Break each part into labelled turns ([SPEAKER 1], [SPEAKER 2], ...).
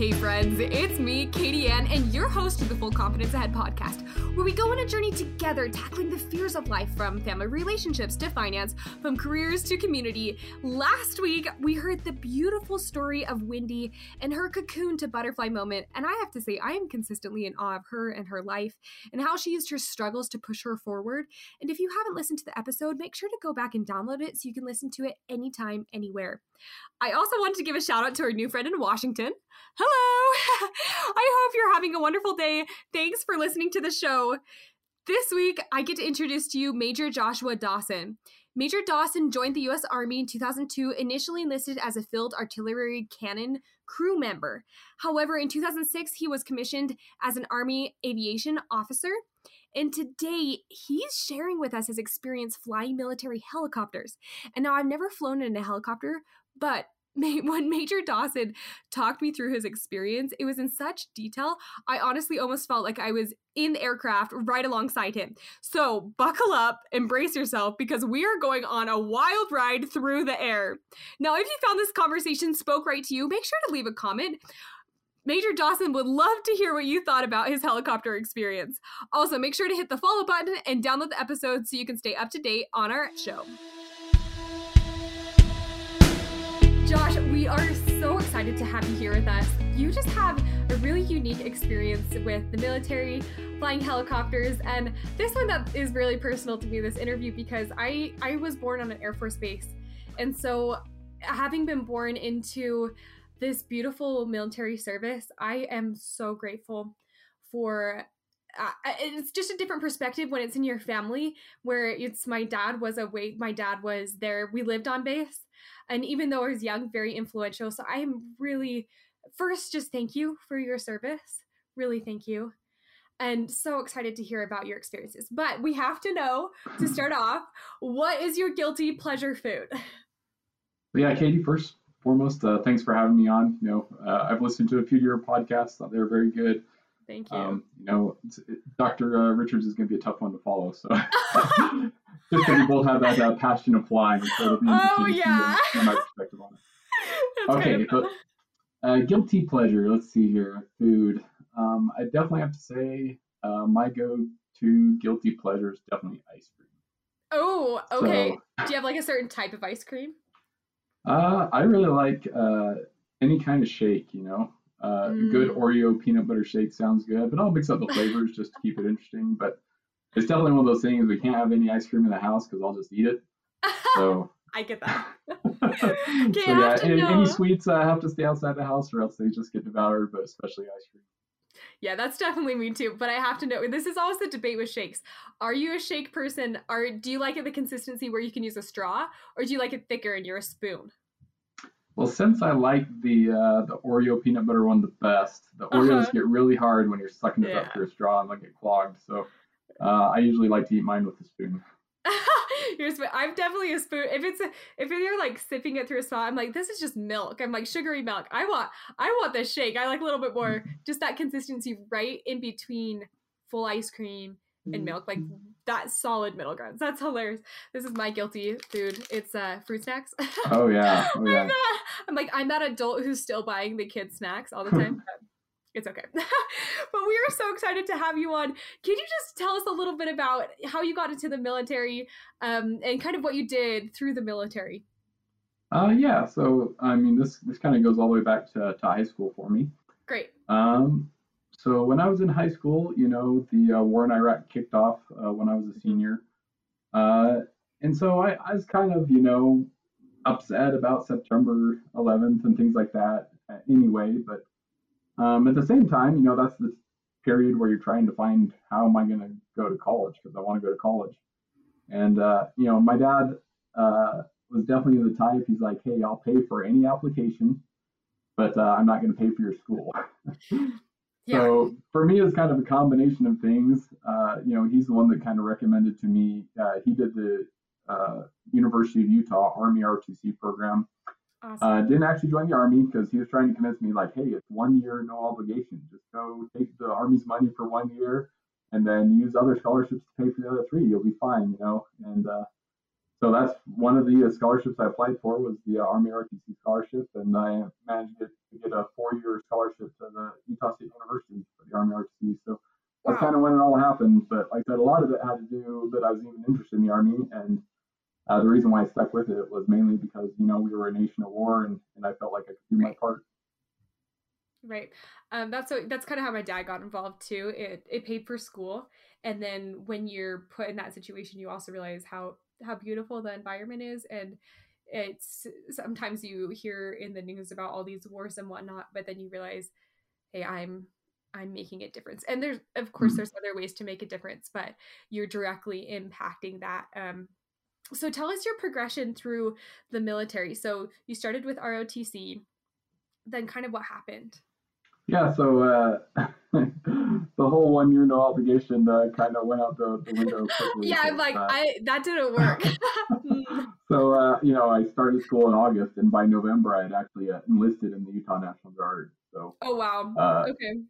[SPEAKER 1] Hey, friends, it's me, Katie Ann, and your host of the Full Confidence Ahead podcast, where we go on a journey together tackling the fears of life from family relationships to finance, from careers to community. Last week, we heard the beautiful story of Wendy and her cocoon to butterfly moment, and I have to say, I am consistently in awe of her and her life and how she used her struggles to push her forward. And if you haven't listened to the episode, make sure to go back and download it so you can listen to it anytime, anywhere. I also wanted to give a shout out to our new friend in Washington. Hello! I hope you're having a wonderful day. Thanks for listening to the show. This week, I get to introduce to you Major Joshua Dawson. Major Dawson joined the U.S. Army in 2002, initially enlisted as a field artillery cannon crew member. However, in 2006, he was commissioned as an Army aviation officer. And today, he's sharing with us his experience flying military helicopters. And now, I've never flown in a helicopter, but when Major Dawson talked me through his experience, it was in such detail. I honestly almost felt like I was in the aircraft right alongside him. So buckle up, embrace yourself, because we are going on a wild ride through the air. Now, if you found this conversation spoke right to you, make sure to leave a comment. Major Dawson would love to hear what you thought about his helicopter experience. Also, make sure to hit the follow button and download the episode so you can stay up to date on our show. Josh, we are so excited to have you here with us. You just have a really unique experience with the military, flying helicopters, and this one that is really personal to me, this interview, because I, I was born on an Air Force base. And so, having been born into this beautiful military service, I am so grateful for uh, it's just a different perspective when it's in your family where it's my dad was away my dad was there we lived on base and even though I was young, very influential. So I am really, first, just thank you for your service. Really, thank you. And so excited to hear about your experiences. But we have to know to start off, what is your guilty pleasure food?
[SPEAKER 2] Yeah, Katie, first foremost, uh, thanks for having me on. You know, uh, I've listened to a few of your podcasts; thought they were very good.
[SPEAKER 1] Thank you.
[SPEAKER 2] Um, you know, Dr. Uh, Richards is going to be a tough one to follow. So just because we both have that uh, passion of flying. So
[SPEAKER 1] oh yeah.
[SPEAKER 2] my perspective on it. okay, but uh, guilty pleasure. Let's see here. Food. Um, I definitely have to say uh, my go-to guilty pleasure is definitely ice cream.
[SPEAKER 1] Oh, okay. So, Do you have like a certain type of ice cream?
[SPEAKER 2] Uh, I really like uh, any kind of shake. You know, uh, mm. Good Oreo peanut butter shake sounds good, but I'll mix up the flavors just to keep it interesting. But it's definitely one of those things we can't have any ice cream in the house because I'll just eat it. So
[SPEAKER 1] I get that.
[SPEAKER 2] so yeah, any, any, sweets uh, have to stay outside the house, or else they just get devoured. But especially ice cream.
[SPEAKER 1] Yeah, that's definitely me too. But I have to know this is always the debate with shakes. Are you a shake person? Or do you like it the consistency where you can use a straw, or do you like it thicker and you're a spoon?
[SPEAKER 2] Well, since I like the uh, the Oreo peanut butter one the best, the Oreos uh-huh. get really hard when you're sucking it yeah. up through a straw and they get clogged. So uh, I usually like to eat mine with a spoon.
[SPEAKER 1] Here's I'm definitely a spoon. If it's a, if you're like sipping it through a straw, I'm like, this is just milk. I'm like sugary milk. I want I want the shake. I like a little bit more, just that consistency right in between full ice cream and milk, like that solid middle ground. That's hilarious. This is my guilty food. It's uh fruit snacks.
[SPEAKER 2] Oh yeah. Oh, yeah.
[SPEAKER 1] I'm, that, I'm, like I'm that adult who's still buying the kids snacks all the time. it's okay. but we are so excited to have you on. Can you just tell us a little bit about how you got into the military um, and kind of what you did through the military?
[SPEAKER 2] Uh, yeah. So I mean, this this kind of goes all the way back to, to high school for me.
[SPEAKER 1] Great.
[SPEAKER 2] Um, so when I was in high school, you know, the uh, war in Iraq kicked off uh, when I was a senior, uh, and so I, I, was kind of, you know, upset about September 11th and things like that. Uh, anyway, but um, at the same time, you know, that's the period where you're trying to find how am I going to go to college because I want to go to college, and uh, you know, my dad uh, was definitely the type. He's like, hey, I'll pay for any application, but I'm not going to pay for your school. So for me, it's kind of a combination of things. Uh, you know, he's the one that kind of recommended to me. Uh, he did the uh, University of Utah Army ROTC program. Awesome. Uh, didn't actually join the army because he was trying to convince me, like, hey, it's one year, no obligation. Just go take the army's money for one year, and then use other scholarships to pay for the other three. You'll be fine, you know. And uh, so that's one of the uh, scholarships I applied for was the Army ROTC scholarship, and I managed to get get a four-year scholarship to the Utah State University for the Army ROTC. So wow. that's kind of when it all happened. But like I said, a lot of it had to do that I was even interested in the Army, and uh, the reason why I stuck with it was mainly because you know we were a nation of war, and, and I felt like I could do my part.
[SPEAKER 1] Right. Um, that's so that's kind of how my dad got involved too. It it paid for school, and then when you're put in that situation, you also realize how how beautiful the environment is, and it's sometimes you hear in the news about all these wars and whatnot, but then you realize, hey, I'm I'm making a difference. And there's of course mm-hmm. there's other ways to make a difference, but you're directly impacting that. Um, so tell us your progression through the military. So you started with ROTC, then kind of what happened.
[SPEAKER 2] Yeah, so uh, the whole one year no obligation uh, kind of went out the, the window.
[SPEAKER 1] Quickly, yeah, I'm like, uh, I that didn't work.
[SPEAKER 2] so uh, you know, I started school in August, and by November, I had actually uh, enlisted in the Utah National Guard. So.
[SPEAKER 1] Oh wow. Uh, okay.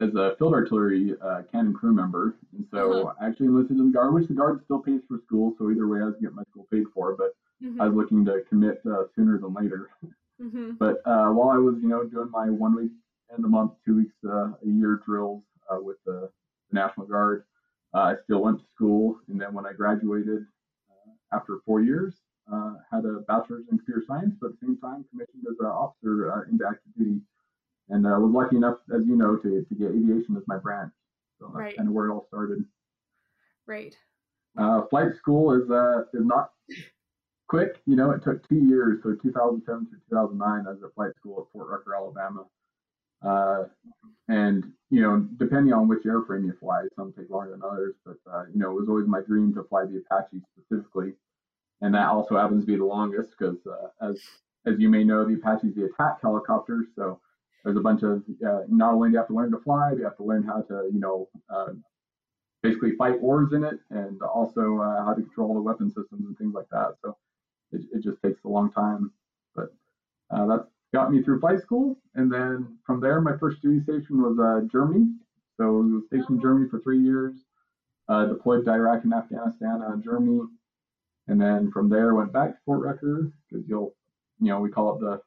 [SPEAKER 2] As a field artillery cannon crew member, and so uh-huh. I actually enlisted in the Guard, which the Guard still pays for school. So either way, I was getting my school paid for, but mm-hmm. I was looking to commit sooner than later. Mm-hmm. But while I was, you know, doing my one week and a month, two weeks uh, a year drills uh, with the, the, National Guard. Uh, I still went to school, and then when I graduated after four years, had a bachelor's in computer science, but at the same time commissioned as an officer into active duty, and I was lucky enough, as you know, to, to get aviation as my branch. So that's right. kind of where it all started.
[SPEAKER 1] Right.
[SPEAKER 2] Uh, flight school is uh, is not quick. You know, it took two years, so 2007 to 2009, I was at flight school at Fort Rucker, Alabama. Uh, and you know, depending on which airframe you fly, some take longer than others. But uh, you know, it was always my dream to fly the Apache specifically, and that also happens to be the longest because, uh, as as you may know, the Apache is the attack helicopter. So there's a bunch of uh, not only do you have to learn to fly, you have to learn how to you know uh, basically fight wars in it, and also uh, how to control the weapon systems and things like that. So it, it just takes a long time, but that's got me through flight school. And then from there, my first duty station was uh, Germany. So we was stationed in Germany for three years, uh, deployed to Iraq and Afghanistan, uh, Germany. And then from there, went back to Fort Rucker because you'll, you know, we call it the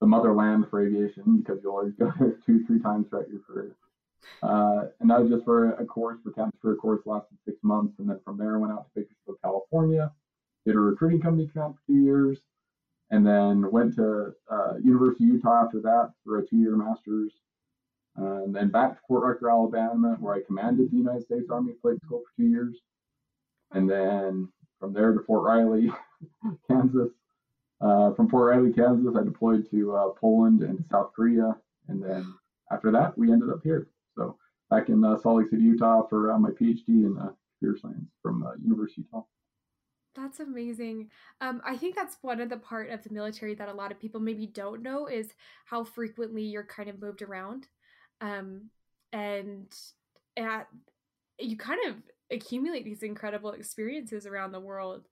[SPEAKER 2] the motherland for aviation because you'll always go there two, three times throughout your career. Uh, and that was just for a course, for camps for a course, lasted six months. And then from there, I went out to Bakersfield, California, did a recruiting company camp for two years, and then went to uh, University of Utah after that for a two-year master's, uh, and then back to Fort Rucker, Alabama, where I commanded the United States Army Flight School for two years, and then from there to Fort Riley, Kansas. Uh, from Fort Riley, Kansas, I deployed to uh, Poland and South Korea, and then after that, we ended up here. So back in uh, Salt Lake City, Utah, for uh, my PhD in computer science from University of Utah.
[SPEAKER 1] That's amazing. Um, I think that's one of the part of the military that a lot of people maybe don't know is how frequently you're kind of moved around, um, and at you kind of accumulate these incredible experiences around the world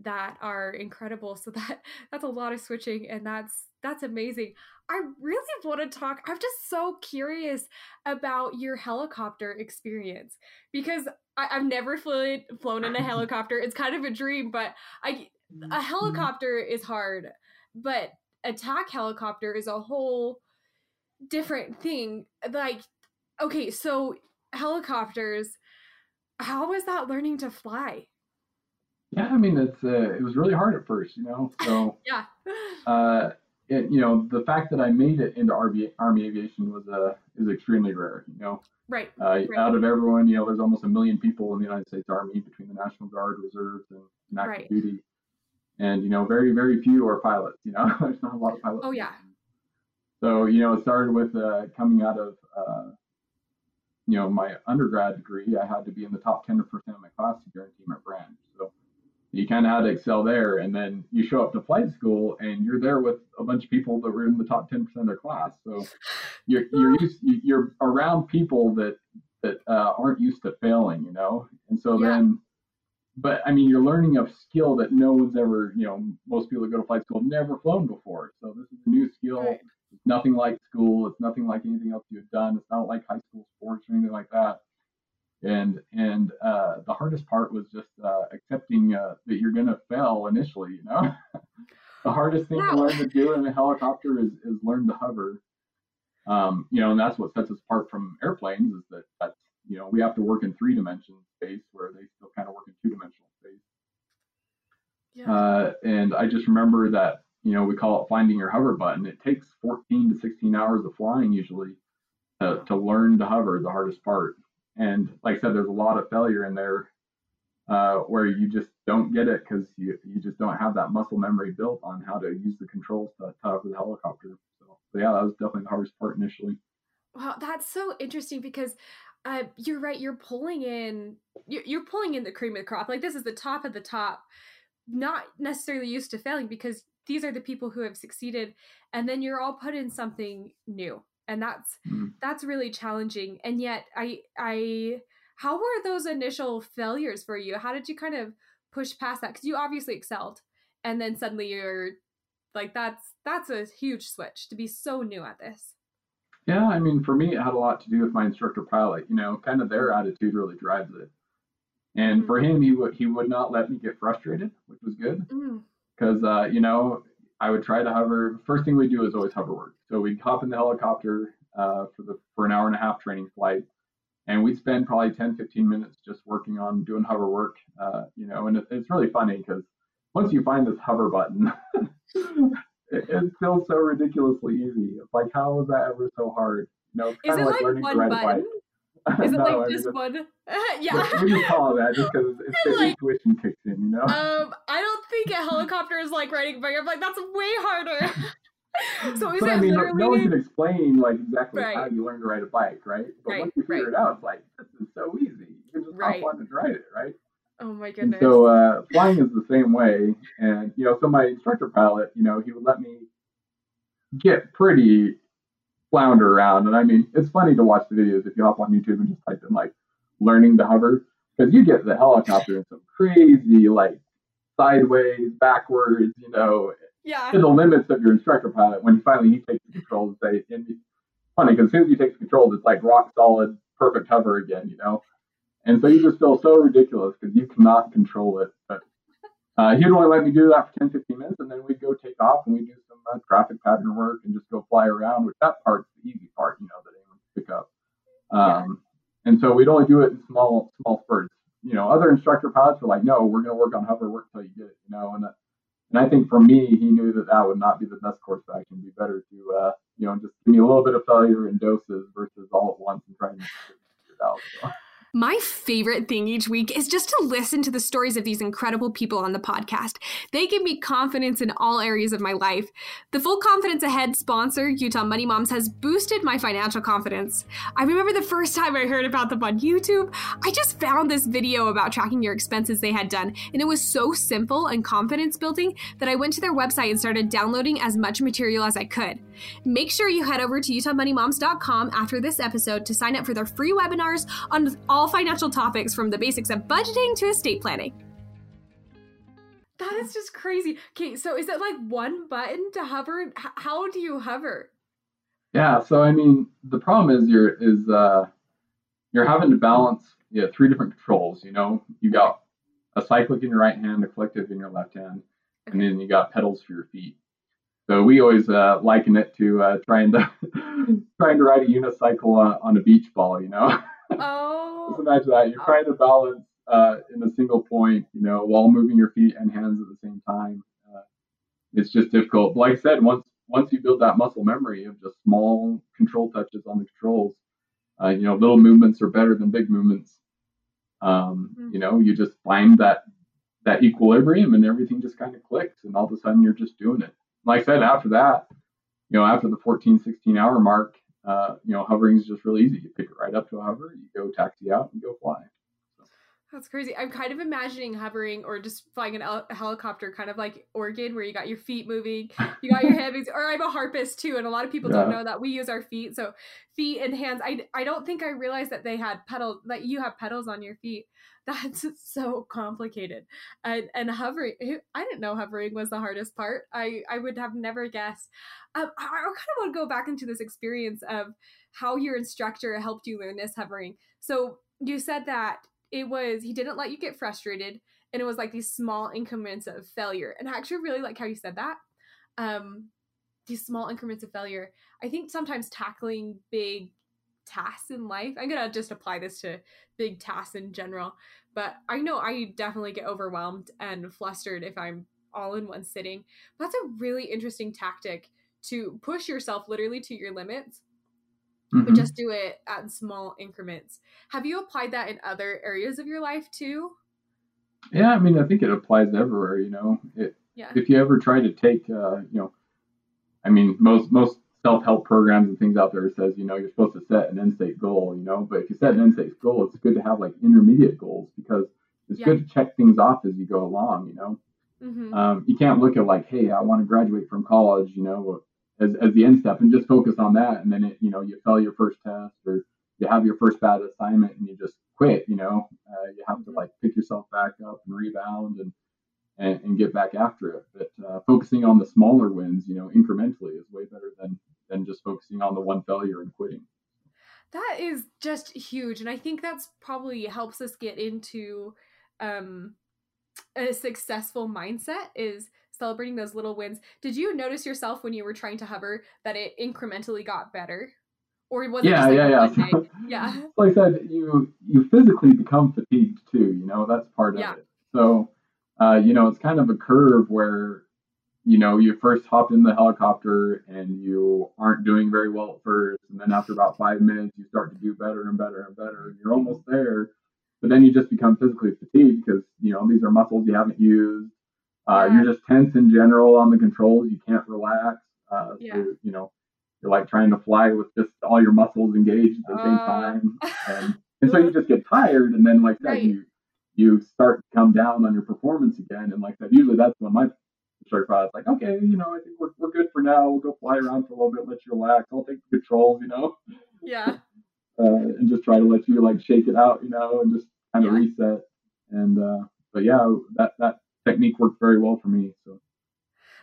[SPEAKER 1] that are incredible. So that that's a lot of switching, and that's that's amazing. I really want to talk. I'm just so curious about your helicopter experience because I, have never flown flown in a helicopter. It's kind of a dream, but I a helicopter is hard, but attack helicopter is a whole different thing. Like, okay, so helicopters, how was that learning to fly?
[SPEAKER 2] Yeah, I mean it's uh, it was really hard at first, you know. So
[SPEAKER 1] yeah.
[SPEAKER 2] Uh, it, you know, the fact that I made it into Army, Army aviation was uh, is extremely rare. You know,
[SPEAKER 1] right.
[SPEAKER 2] Uh,
[SPEAKER 1] right.
[SPEAKER 2] Out of everyone, you know, there's almost a million people in the United States Army between the National Guard, reserves, and, and active right. duty, and you know, very very few are pilots. You know, there's not a lot of pilots.
[SPEAKER 1] Oh yeah.
[SPEAKER 2] So you know, it started with uh, coming out of uh, you know my undergrad degree. I had to be in the top ten percent of my class to guarantee my branch. You kind of had to excel there. And then you show up to flight school and you're there with a bunch of people that were in the top 10% of their class. So you're, you're used, you're around people that, that uh, aren't used to failing, you know? And so yeah. then, but I mean, you're learning a skill that no one's ever, you know, most people that go to flight school have never flown before. So this is a new skill. Right. It's nothing like school. It's nothing like anything else you've done. It's not like high school sports or anything like that and and uh, the hardest part was just uh, accepting uh, that you're going to fail initially you know the hardest thing wow. to learn to do in a helicopter is, is learn to hover. Um, you know, and that's what sets us apart from airplanes is that that's, you know, we have to work in three dimensional space where they still kind of work in two dimensional space. Yeah. Uh, and I just remember that, you know, we call it finding your hover button. It takes 14 to 16 hours of flying usually to, to learn to hover, the hardest part. And like I said, there's a lot of failure in there uh, where you just don't get it because you, you just don't have that muscle memory built on how to use the controls to, hover the helicopter. So, so, yeah, that was definitely the hardest part initially.
[SPEAKER 1] Wow, that's so interesting because uh, you're right. You're pulling in, you're, you're pulling in the cream of the crop. Like this is the top of the top. Not necessarily used to failing because these are the people who have succeeded, and then you're all put in something new, and that's mm. that's really challenging. And yet, I I how were those initial failures for you? How did you kind of push past that? Because you obviously excelled, and then suddenly you're like, that's that's a huge switch to be so new at this.
[SPEAKER 2] Yeah, I mean, for me, it had a lot to do with my instructor pilot. You know, kind of their attitude really drives it. And mm-hmm. for him, he would he would not let me get frustrated, which was good, because mm. uh, you know I would try to hover. First thing we do is always hover work. So we'd hop in the helicopter uh, for the for an hour and a half training flight, and we'd spend probably 10 15 minutes just working on doing hover work uh, you know and it, it's really funny because once you find this hover button it, it, feels so ridiculously easy it's like how was that ever so hard you know it's kind of like, like, learning to ride button? a bike
[SPEAKER 1] is it no, like just one? yeah.
[SPEAKER 2] We just call it that just because it's the like, intuition kicks in, you know?
[SPEAKER 1] Um, I think a helicopter is like riding a bike. I'm like, that's way harder.
[SPEAKER 2] so is but, I mean, literally... no one can explain like exactly right. how you learn to ride a bike, right? But right, once you figure right. it out, it's like this is so easy. You can just right. hop on and ride it, right?
[SPEAKER 1] Oh my goodness.
[SPEAKER 2] And so uh, flying is the same way, and you know, so my instructor pilot, you know, he would let me get pretty flounder around, and I mean, it's funny to watch the videos if you hop on YouTube and just type in like learning to hover, because you get the helicopter in some crazy like sideways, backwards, you know,
[SPEAKER 1] yeah.
[SPEAKER 2] to the limits of your instructor pilot when finally he takes the controls. Say, and it's funny because as soon as he takes the controls, it's like rock solid, perfect hover again, you know. And so you just feel so ridiculous because you cannot control it. But uh, he'd only let me do that for 10, 15 minutes, and then we'd go take off and we'd do some uh, traffic pattern work and just go fly around. Which that part's the easy part, you know, that anyone can pick up. Um, yeah. And so we'd only do it in small, small spurts. You know, other instructor pilots were like, "No, we're going to work on hover work until you get it," you know, and and I think for me, he knew that that would not be the best course of action. Be better to, uh, you know, just give me a little bit of failure in doses versus all at once and try and figure it out. So.
[SPEAKER 1] My favorite thing each week is just to listen to the stories of these incredible people on the podcast. They give me confidence in all areas of my life. The Full Confidence Ahead sponsor, Utah Money Moms, has boosted my financial confidence. I remember the first time I heard about them on YouTube, I just found this video about tracking your expenses they had done, and it was so simple and confidence building that I went to their website and started downloading as much material as I could. Make sure you head over to utahmoneymoms.com after this episode to sign up for their free webinars on all all financial topics from the basics of budgeting to estate planning. That is just crazy. Okay, so is it like one button to hover? how do you hover?
[SPEAKER 2] Yeah, so I mean, the problem is you're is uh, you're having to balance you know, three different controls. You know, you got a cyclic in your right hand, a collective in your left hand, and then you got pedals for your feet. So we always uh, liken it to uh, trying to trying to ride a unicycle on, on a beach ball. You know.
[SPEAKER 1] Oh.
[SPEAKER 2] Just imagine that. You're trying to balance uh, in a single point, you know, while moving your feet and hands at the same time. Uh, it's just difficult. But like I said, once once you build that muscle memory of just small control touches on the controls, uh, you know, little movements are better than big movements. Um, mm-hmm. You know, you just find that that equilibrium and everything just kind of clicks, and all of a sudden you're just doing it. Like I said, after that, you know, after the 14, 16 hour mark, uh, you know, hovering is just really easy. You pick it right up to a hover, you go taxi out, and go fly.
[SPEAKER 1] That's crazy. I'm kind of imagining hovering or just flying an a helicopter, kind of like organ, where you got your feet moving, you got your hands. Or I'm a harpist too, and a lot of people yeah. don't know that we use our feet. So feet and hands. I I don't think I realized that they had pedals. That you have pedals on your feet. That's so complicated. And and hovering. I didn't know hovering was the hardest part. I I would have never guessed. Um, I, I kind of want to go back into this experience of how your instructor helped you learn this hovering. So you said that it was he didn't let you get frustrated and it was like these small increments of failure and i actually really like how you said that um, these small increments of failure. I think sometimes tackling big tasks in life, I'm to just apply this to big tasks in general, but I know I definitely get overwhelmed and flustered if I'm all in one sitting. That's a really interesting tactic to push yourself literally to your limits mm-hmm. but just do it at small increments. Have you applied that in other areas of your life too?
[SPEAKER 2] Yeah, I mean, I think it applies everywhere. You know, it, yeah. if you ever try to take, uh, you know, I mean, most most self help programs and things out there says, you know, you're supposed to set an end state goal. You know, but if you set an end state goal, it's good to have like intermediate goals because it's yeah. good to check things off as you go along. You know. Mm-hmm. Um, you can't look at like, hey, I want to graduate from college, you know, as, as the end step and just focus on that. And then, it, you know, you fail your first test or you have your first bad assignment and you just quit, you know, uh, you have to like pick yourself back up and rebound and, and, and get back after it. But uh, focusing on the smaller wins, you know, incrementally is way better than, than just focusing on the one failure and quitting.
[SPEAKER 1] That is just huge. And I think that's probably helps us get into um, a successful mindset is celebrating those little wins. Did you notice yourself when you were trying to hover that it incrementally got better? Or was
[SPEAKER 2] yeah,
[SPEAKER 1] it
[SPEAKER 2] yeah, yeah. So, yeah. Like I said, you you physically become fatigued too. You know that's part of yeah. it. So, uh, you know, it's kind of a curve where, you know, you first hop in the helicopter and you aren't doing very well at first, and then after about five minutes, you start to do better and better and better, and you're almost there. But then you just become physically fatigued because you know these are muscles you haven't used uh, yeah. You're just tense in general on the controls. You can't relax. Uh, yeah. So, you know, you're like trying to fly with just all your muscles engaged at the uh. same time. And, and so you just get tired. And then, like that, right. you you start to come down on your performance again. And like that, usually that's when my start is like, okay, you know, I think we're, we're good for now. We'll go fly around for a little bit, let you relax. I'll take the controls, you know?
[SPEAKER 1] Yeah.
[SPEAKER 2] Uh, and just try to let you like shake it out, you know, and just kind of yeah. reset. And, uh, but yeah, that, that technique worked very well for me. So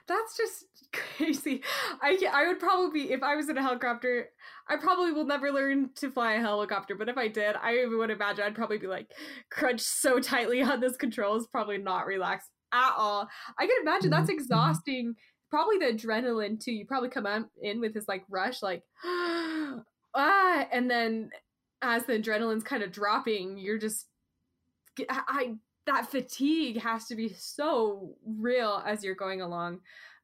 [SPEAKER 1] that's just crazy. I I would probably if I was in a helicopter, I probably will never learn to fly a helicopter. But if I did, I would imagine I'd probably be like crunched so tightly on those controls, probably not relaxed at all. I can imagine that's mm-hmm. exhausting. Probably the adrenaline too. You probably come in with this like rush, like ah, and then as the adrenaline's kind of dropping, you're just I that fatigue has to be so real as you're going along.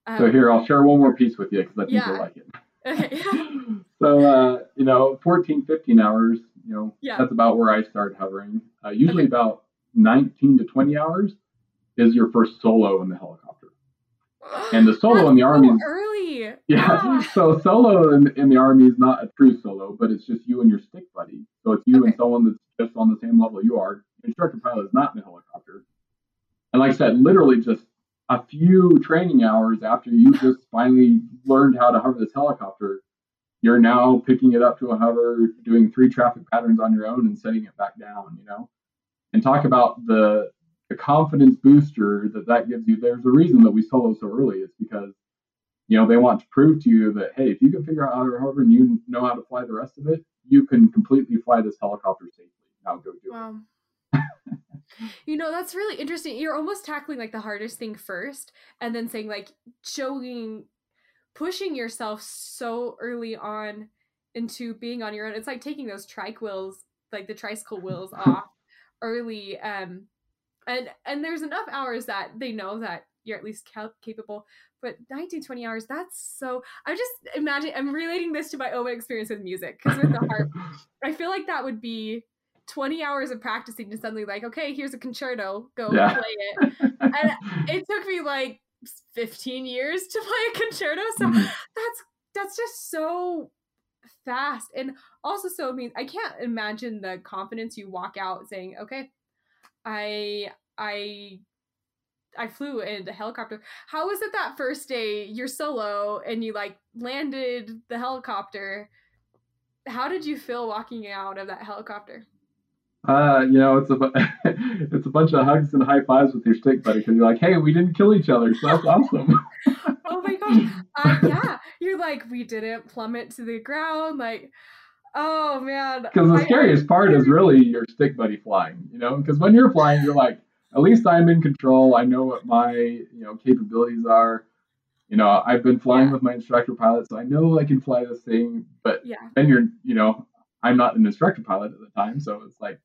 [SPEAKER 2] Um, so here, I'll share one more piece with you because I think yeah. you'll like it. Okay. so, uh, you know, 14, 15 hours, you know, yeah. that's about where I start hovering. Uh, usually okay. about 19 to 20 hours is your first solo in the helicopter. And the solo in the army is
[SPEAKER 1] early.
[SPEAKER 2] Yeah. yeah. So solo in, in the army is not a true solo, but it's just you and your stick buddy. So it's you okay. and someone that's just on the same level you are instructor pilot is not in the helicopter. And like I said, literally just a few training hours after you just finally learned how to hover this helicopter, you're now picking it up to a hover, doing three traffic patterns on your own and setting it back down, you know? And talk about the the confidence booster that that gives you. There's a reason that we solo so early. It's because you know they want to prove to you that hey, if you can figure out how to hover and you know how to fly the rest of it, you can completely fly this helicopter safely. Now go do wow. it
[SPEAKER 1] you know that's really interesting. You're almost tackling like the hardest thing first and then saying like showing pushing yourself so early on into being on your own. It's like taking those trike wheels like the tricycle wheels off early um and and there's enough hours that they know that you're at least capable but 19 20 hours that's so i just imagine i'm relating this to my own experience with music because with the harp i feel like that would be 20 hours of practicing to suddenly like, okay, here's a concerto, go yeah. play it. and it took me like 15 years to play a concerto. So mm-hmm. that's that's just so fast. And also so I mean I can't imagine the confidence you walk out saying, okay, I I I flew in a helicopter. How was it that first day you're solo and you like landed the helicopter? How did you feel walking out of that helicopter?
[SPEAKER 2] Uh, you know, it's a it's a bunch of hugs and high fives with your stick buddy because you're like, hey, we didn't kill each other, so that's awesome.
[SPEAKER 1] oh my gosh, uh, yeah, you're like, we didn't plummet to the ground, like, oh man.
[SPEAKER 2] Because the I, scariest part is really your stick buddy flying, you know, because when you're flying, you're like, at least I'm in control. I know what my you know capabilities are. you know, I've been flying yeah. with my instructor pilot, so I know I can fly this thing. But
[SPEAKER 1] yeah.
[SPEAKER 2] then you're, you know, I'm not an instructor pilot at the time, so it's like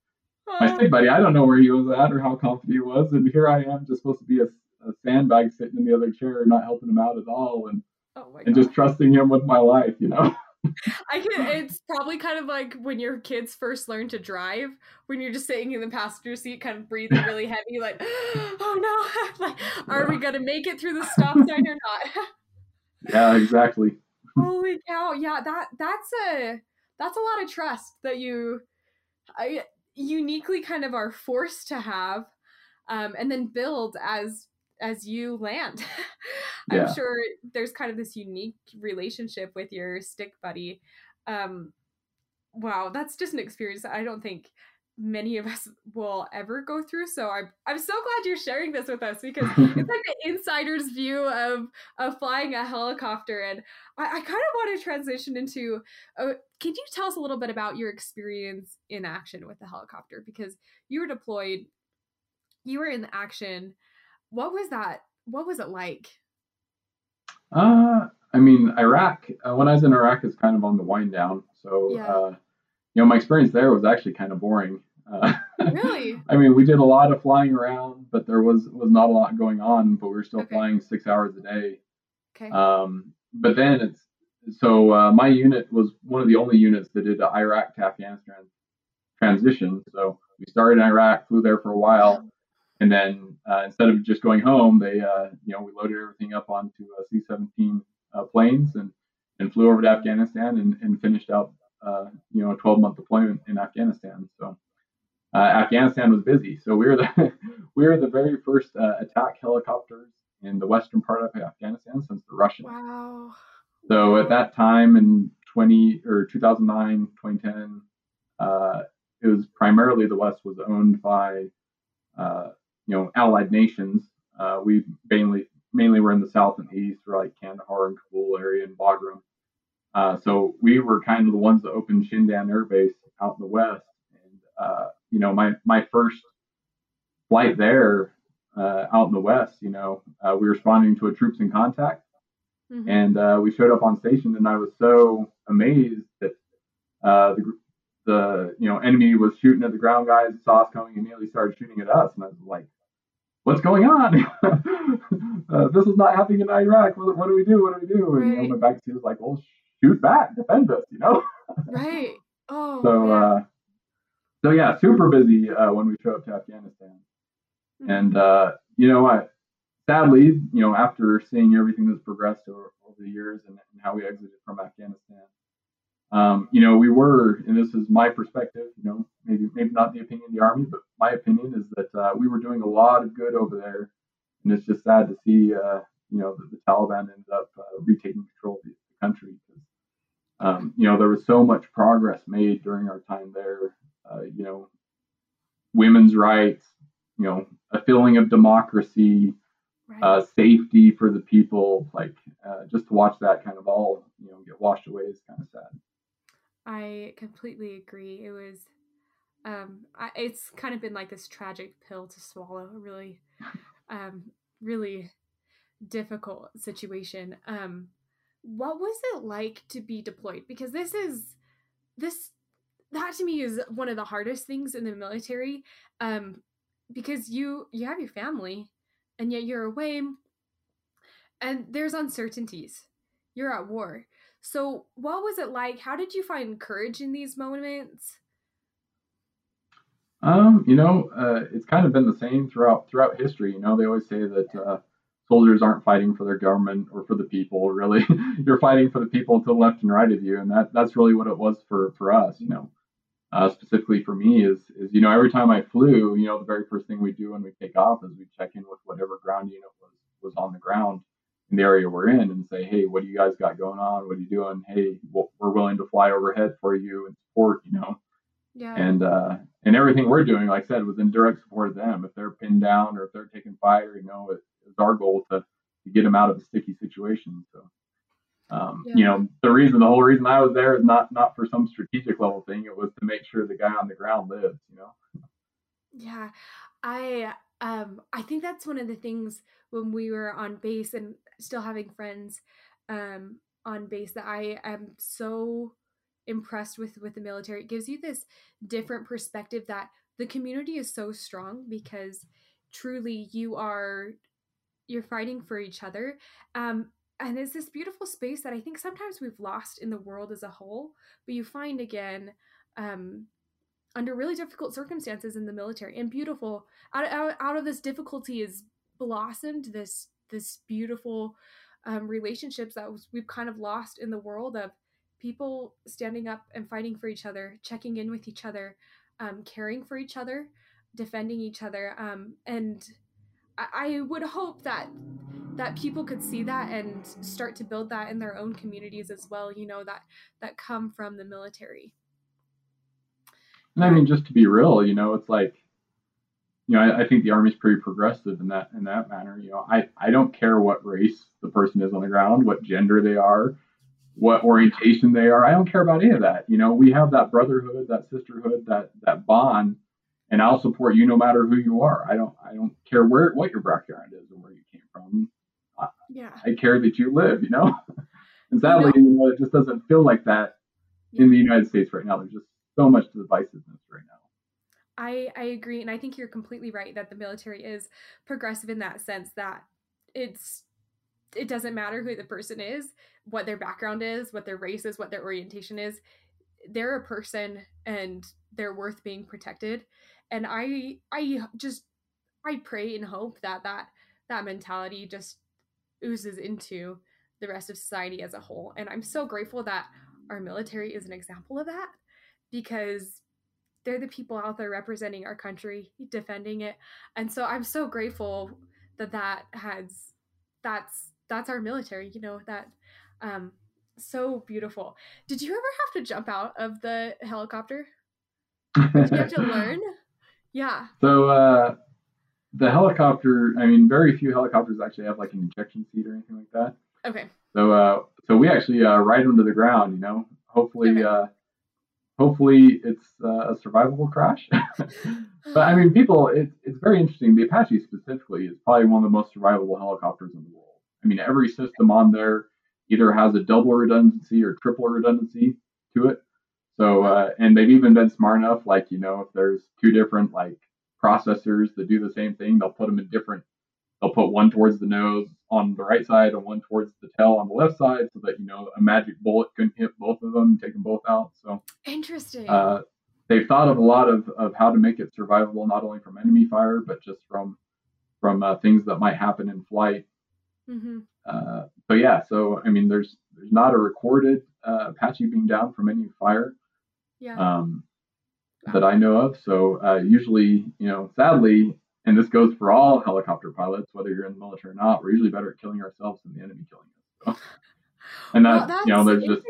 [SPEAKER 2] my stick buddy. I don't know where he was at or how confident he was, and here I am, just supposed to be a, a sandbag sitting in the other chair, not helping him out at all, and
[SPEAKER 1] oh
[SPEAKER 2] and just trusting him with my life, you know.
[SPEAKER 1] I can. It's probably kind of like when your kids first learn to drive, when you're just sitting in the passenger seat, kind of breathing really heavy, like, oh no, like, are we gonna make it through the stop sign or not?
[SPEAKER 2] yeah, exactly.
[SPEAKER 1] Holy cow! Yeah, that that's a that's a lot of trust that you, I uniquely kind of are forced to have, um, and then build as as you land. I'm yeah. sure there's kind of this unique relationship with your stick buddy. Um, wow, that's just an experience that I don't think many of us will ever go through. So I'm I'm so glad you're sharing this with us because it's like an insider's view of of flying a helicopter. And I, I kind of want to transition into. Uh, can you tell us a little bit about your experience in action with the helicopter? Because you were deployed, you were in action what was that? What was it like?
[SPEAKER 2] Uh, I mean, Iraq. Uh, when I was in Iraq, is kind of on the wind down. So, yeah. uh, you know, my experience there was actually kind of boring.
[SPEAKER 1] Uh, really?
[SPEAKER 2] I mean, we did a lot of flying around, but there was was not a lot going on. But we were still okay. flying six hours a day.
[SPEAKER 1] Okay.
[SPEAKER 2] Um, but then it's so uh, my unit was one of the only units that did the Iraq to Afghanistan transition. So we started in Iraq, flew there for a while, and then uh, instead of just going home, they, uh, you know, we loaded everything up onto uh, C-17 uh, planes and, and flew over to Afghanistan and, and finished out, uh, you know, a 12-month deployment in Afghanistan. So uh, Afghanistan was busy. So we were the we were the very first attack helicopters in the western part of Afghanistan since the Russians.
[SPEAKER 1] Wow.
[SPEAKER 2] So at that time in 20 or 2009, 2010, it was primarily the West was owned by uh, you know, allied nations. Uh, we mainly mainly were in the south and east, like Kandahar and Kabul area and Bagram. Uh, so we were kind of the ones that opened Shindand Air Base out in the west. And uh, you know, my my first flight there uh, out in the west, you know, uh, we were responding to a troops in contact, mm-hmm. and uh, we showed up on station, and I was so amazed that uh, the the you know enemy was shooting at the ground guys, saw us coming, immediately started shooting at us, and I was like, "What's going on? uh, this is not happening in Iraq. What, what, do we do? What do we do?" And right. you know, my backseat was like, "Well, shoot back, defend us," you know.
[SPEAKER 1] right. Oh.
[SPEAKER 2] So, uh, so yeah, super busy uh, when we show up to Afghanistan, mm-hmm. and uh, you know, I sadly, you know, after seeing everything that's progressed over, over the years and, and how we exited from Afghanistan um, you know, we were, and this is my perspective, you know, maybe maybe not the opinion of the army, but my opinion is that uh, we were doing a lot of good over there, and it's just sad to see, uh, you know, that the Taliban ended up uh, retaking control of the country because, um, you know, there was so much progress made during our time there. Uh, you know, women's rights, you know, a feeling of democracy, right. uh, safety for the people. Like uh, just to watch that kind of all you know get washed away is kind of sad.
[SPEAKER 1] I completely agree. It was, um, I, it's kind of been like this tragic pill to swallow. Really, um, really difficult situation. Um, what was it like to be deployed? Because this is this that to me is one of the hardest things in the military. Um, because you you have your family, and yet you're away, and there's uncertainties. You're at war. So, what was it like? How did you find courage in these moments?
[SPEAKER 2] Um, you know, uh, it's kind of been the same throughout throughout history. You know, they always say that uh, soldiers aren't fighting for their government or for the people. Really, you're fighting for the people to the left and right of you, and that that's really what it was for for us. You know, uh, specifically for me is is you know every time I flew, you know, the very first thing we do when we take off is we check in with whatever ground unit was was on the ground in the area we're in and say, hey, what do you guys got going on? What are you doing? Hey, we're willing to fly overhead for you and support, you know.
[SPEAKER 1] Yeah.
[SPEAKER 2] And uh, and everything we're doing, like I said, was in direct support of them. If they're pinned down or if they're taking fire, you know, it, our goal to, to get them out of a sticky situation. So, um, yeah. you know, the reason, the whole reason I was there is not not for some strategic level thing. It was to make sure the guy on the ground lives. You know.
[SPEAKER 1] Yeah, I um, I think that's one of the things when we were on base and still having friends um, on base that I am so impressed with with the military. It gives you this different perspective that the community is so strong because truly you are you're fighting for each other. Um, and it's this beautiful space that I think sometimes we've lost in the world as a whole, but you find again um, under really difficult circumstances in the military and beautiful out, out, out of this difficulty is blossomed this this beautiful um, relationships that we've kind of lost in the world of people standing up and fighting for each other checking in with each other um, caring for each other defending each other um, and I, would hope that that people could see that and start to build that in their own communities as well you know that that come from the military
[SPEAKER 2] and I mean, just to be real, you know, it's like, you know, I, I, think the army's pretty progressive in that in that manner. You know, I I don't care what race the person is on the ground, what gender they are, what orientation they are. I don't care about any of that. You know, we have that brotherhood, that sisterhood, that that bond, and I'll support you no matter who you are. I don't I don't care where what your background is or where you came from. I,
[SPEAKER 1] yeah.
[SPEAKER 2] I care that you live. You know, and sadly, you know, it just doesn't feel like that yeah. in the United States right now. There's just so much divisiveness right now.
[SPEAKER 1] I, I agree. And I think you're completely right that the military is progressive in that sense that it's it doesn't matter who the person is, what their background is, what their race is, what their orientation is. They're a person and they're worth being protected. And I I just I pray and hope that that that mentality just oozes into the rest of society as a whole. And I'm so grateful that our military is an example of that because they're the people out there representing our country, defending it. And so I'm so grateful that that has that's that's our military, you know, that um so beautiful. Did you ever have to jump out of the helicopter? Did you have to learn? Yeah.
[SPEAKER 2] So uh the helicopter, I mean, very few helicopters actually have like an ejection seat or anything like that.
[SPEAKER 1] Okay.
[SPEAKER 2] So uh so we actually uh ride them to the ground, you know. Hopefully okay. uh hopefully it's uh, a survivable crash. but I mean, people, it, it's very interesting. The Apache specifically is probably one of the most survivable helicopters in the world. I mean, every system on there either has a double redundancy or triple redundancy to it. So, uh, and they've even been smart enough, like, you know, if there's two different like processors that do the same thing, they'll put them in different they'll put one towards the nose on the right side and one towards the tail on the left side so that you know a magic bullet can hit both of them and take them both out so.
[SPEAKER 1] Interesting.
[SPEAKER 2] Uh, they've thought of a lot of, of how to make it survivable not only from enemy fire but just from from uh, things that might happen in flight.
[SPEAKER 1] Mm-hmm.
[SPEAKER 2] uh, but yeah so i mean there's there's not a recorded uh, apache being down from any fire
[SPEAKER 1] yeah.
[SPEAKER 2] um, wow. that i know of so uh, usually you know sadly and this goes for all helicopter pilots, whether you're in the military or not. We're usually better at killing ourselves than the enemy killing us. So. And that, well, you know, there's just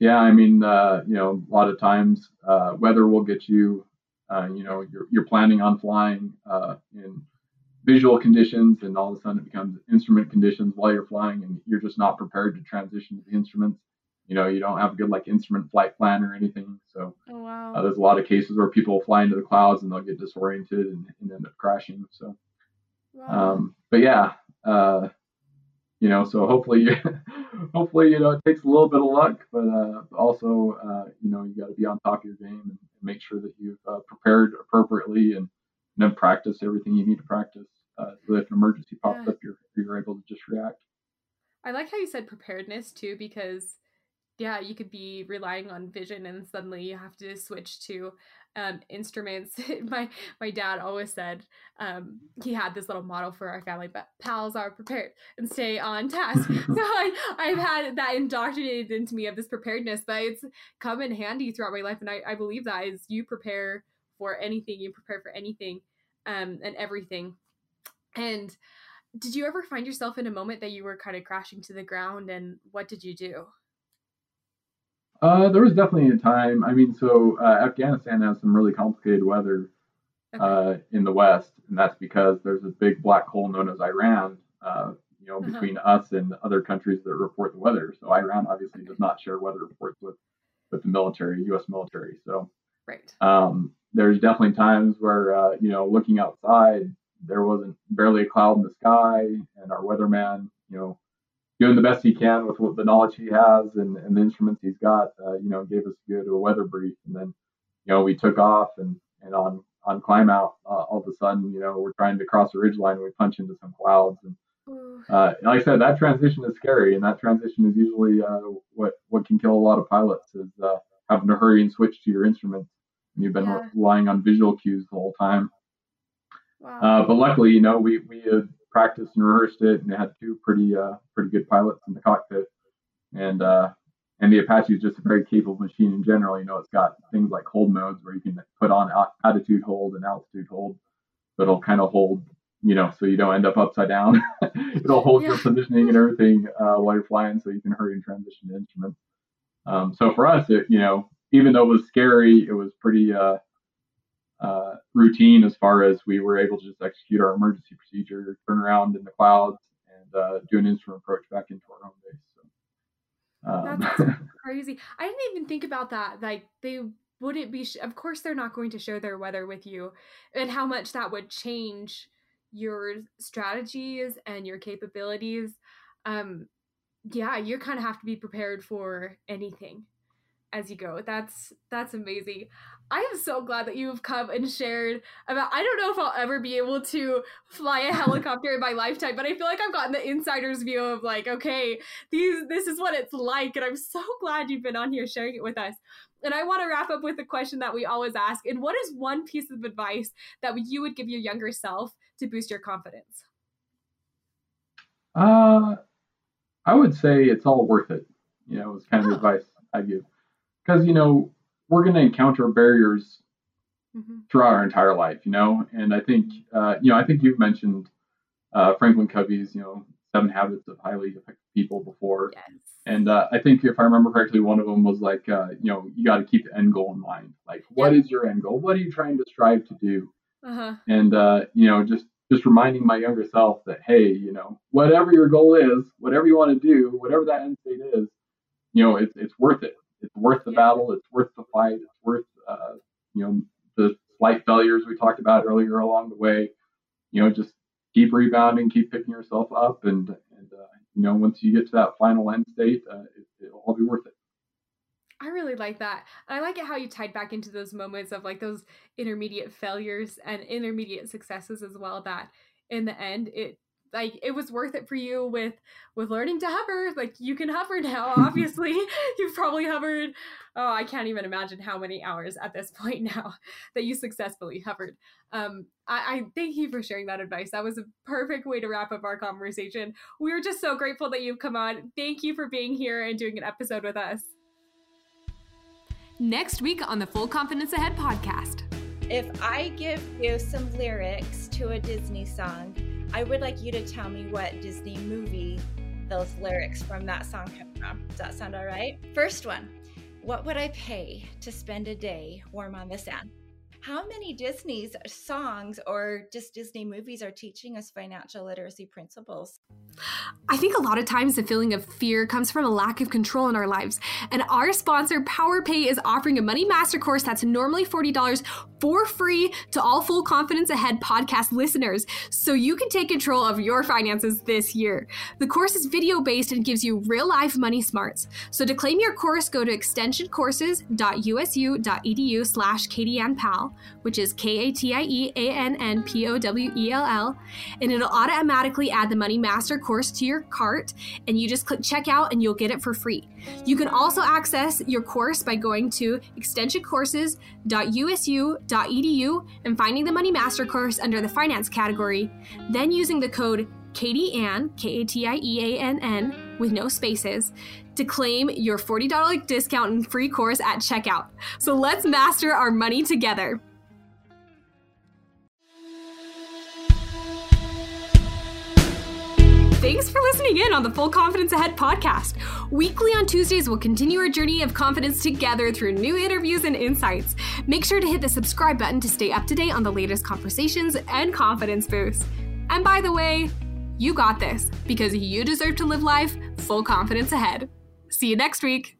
[SPEAKER 2] yeah. I mean, uh, you know, a lot of times uh, weather will get you. Uh, you know, you're you're planning on flying uh, in visual conditions, and all of a sudden it becomes instrument conditions while you're flying, and you're just not prepared to transition to the instruments you know you don't have a good like instrument flight plan or anything so
[SPEAKER 1] oh, wow.
[SPEAKER 2] uh, there's a lot of cases where people fly into the clouds and they'll get disoriented and, and end up crashing so wow. um, but yeah uh, you know so hopefully you, hopefully you know it takes a little bit of luck but uh, also uh, you know you got to be on top of your game and, make sure that you've uh, prepared appropriately and, and then practice everything you need to practice uh, so that if an emergency pops yeah. up you're, you're able to just react
[SPEAKER 1] I like how you said preparedness too, because yeah, you could be relying on vision and suddenly you have to switch to um, instruments. my my dad always said um, he had this little model for our family, but pals are prepared and stay on task. so I, I've had that indoctrinated into me of this preparedness, but it's come in handy throughout my life. And I, I believe that is you prepare for anything, you prepare for anything um, and everything. And did you ever find yourself in a moment that you were kind of crashing to the ground and what did you do?
[SPEAKER 2] Uh, there was definitely a time. I mean, so uh, Afghanistan has some really complicated weather okay. uh, in the west, and that's because there's a big black hole known as Iran. Uh, you know, uh-huh. between us and other countries that report the weather. So Iran obviously does not share weather reports with with the military, U.S. military. So
[SPEAKER 1] right.
[SPEAKER 2] Um, there's definitely times where uh, you know looking outside there wasn't barely a cloud in the sky and our weatherman you know doing the best he can with what the knowledge he has and, and the instruments he's got uh, you know gave us a good weather brief and then you know we took off and and on on climb out uh, all of a sudden you know we're trying to cross a ridge line and we punch into some clouds and uh, like I said, that transition is scary, and that transition is usually uh, what what can kill a lot of pilots is uh, having to hurry and switch to your instruments. And you've been yeah. relying on visual cues the whole time. Wow. Uh, but luckily, you know, we we had practiced and rehearsed it, and it had two pretty uh, pretty good pilots in the cockpit, and uh, and the Apache is just a very capable machine in general. You know, it's got things like hold modes where you can put on attitude hold and altitude hold, so it'll kind of hold you know, so you don't end up upside down. It'll hold yeah. your positioning and everything uh, while you're flying, so you can hurry and transition to instruments. Um, so for us, it you know, even though it was scary, it was pretty uh, uh, routine as far as we were able to just execute our emergency procedure, turn around in the clouds, and uh, do an instrument approach back into our home base.
[SPEAKER 1] So, um, That's crazy. I didn't even think about that. Like they wouldn't be. Sh- of course, they're not going to share their weather with you, and how much that would change your strategies and your capabilities um yeah you kind of have to be prepared for anything as you go that's that's amazing i am so glad that you've come and shared about i don't know if i'll ever be able to fly a helicopter in my lifetime but i feel like i've gotten the insider's view of like okay these this is what it's like and i'm so glad you've been on here sharing it with us and I want to wrap up with a question that we always ask. And what is one piece of advice that you would give your younger self to boost your confidence?
[SPEAKER 2] Uh, I would say it's all worth it. You know, it's kind of oh. advice I give. Because, you know, we're going to encounter barriers mm-hmm. throughout our entire life, you know? And I think, uh, you know, I think you've mentioned uh, Franklin Covey's, you know, Seven Habits of Highly Effective People before. Yes. And uh, I think if I remember correctly, one of them was like, uh, you know, you got to keep the end goal in mind. Like, what is your end goal? What are you trying to strive to do? Uh-huh. And uh, you know, just just reminding my younger self that hey, you know, whatever your goal is, whatever you want to do, whatever that end state is, you know, it's it's worth it. It's worth the yeah. battle. It's worth the fight. It's worth uh, you know the slight failures we talked about earlier along the way. You know, just keep rebounding, keep picking yourself up, and and uh, you know once you get to that final end state, uh, it, will all be worth it.
[SPEAKER 1] I really like that. I like it how you tied back into those moments of like those intermediate failures and intermediate successes as well. That in the end, it like it was worth it for you with with learning to hover. Like you can hover now obviously. You've probably hovered oh i can't even imagine how many hours at this point now that you successfully hovered. Um I, I thank you for sharing that advice. That was a perfect way to wrap up our conversation. We are just so grateful that you've come on. Thank you for being here and doing an episode with us. Next week on the full confidence ahead podcast.
[SPEAKER 3] If i give you some lyrics to a disney song I would like you to tell me what Disney movie those lyrics from that song come from. Does that sound all right? First one What would I pay to spend a day warm on the sand? How many Disney's songs or just Disney movies are teaching us financial literacy principles?
[SPEAKER 1] I think a lot of times the feeling of fear comes from a lack of control in our lives. And our sponsor, PowerPay, is offering a money master course that's normally $40 for free to all Full Confidence Ahead podcast listeners so you can take control of your finances this year. The course is video based and gives you real life money smarts. So to claim your course, go to extensioncourses.usu.edu slash Katie Which is K A T I E A N N P O W E L L, and it'll automatically add the Money Master course to your cart, and you just click checkout and you'll get it for free. You can also access your course by going to extensioncourses.usu.edu and finding the Money Master course under the finance category, then using the code Katie Ann, K A T I E A N N, with no spaces, to claim your $40 discount and free course at checkout. So let's master our money together. Thanks for listening in on the Full Confidence Ahead podcast. Weekly on Tuesdays, we'll continue our journey of confidence together through new interviews and insights. Make sure to hit the subscribe button to stay up to date on the latest conversations and confidence boosts. And by the way, you got this because you deserve to live life full confidence ahead. See you next week.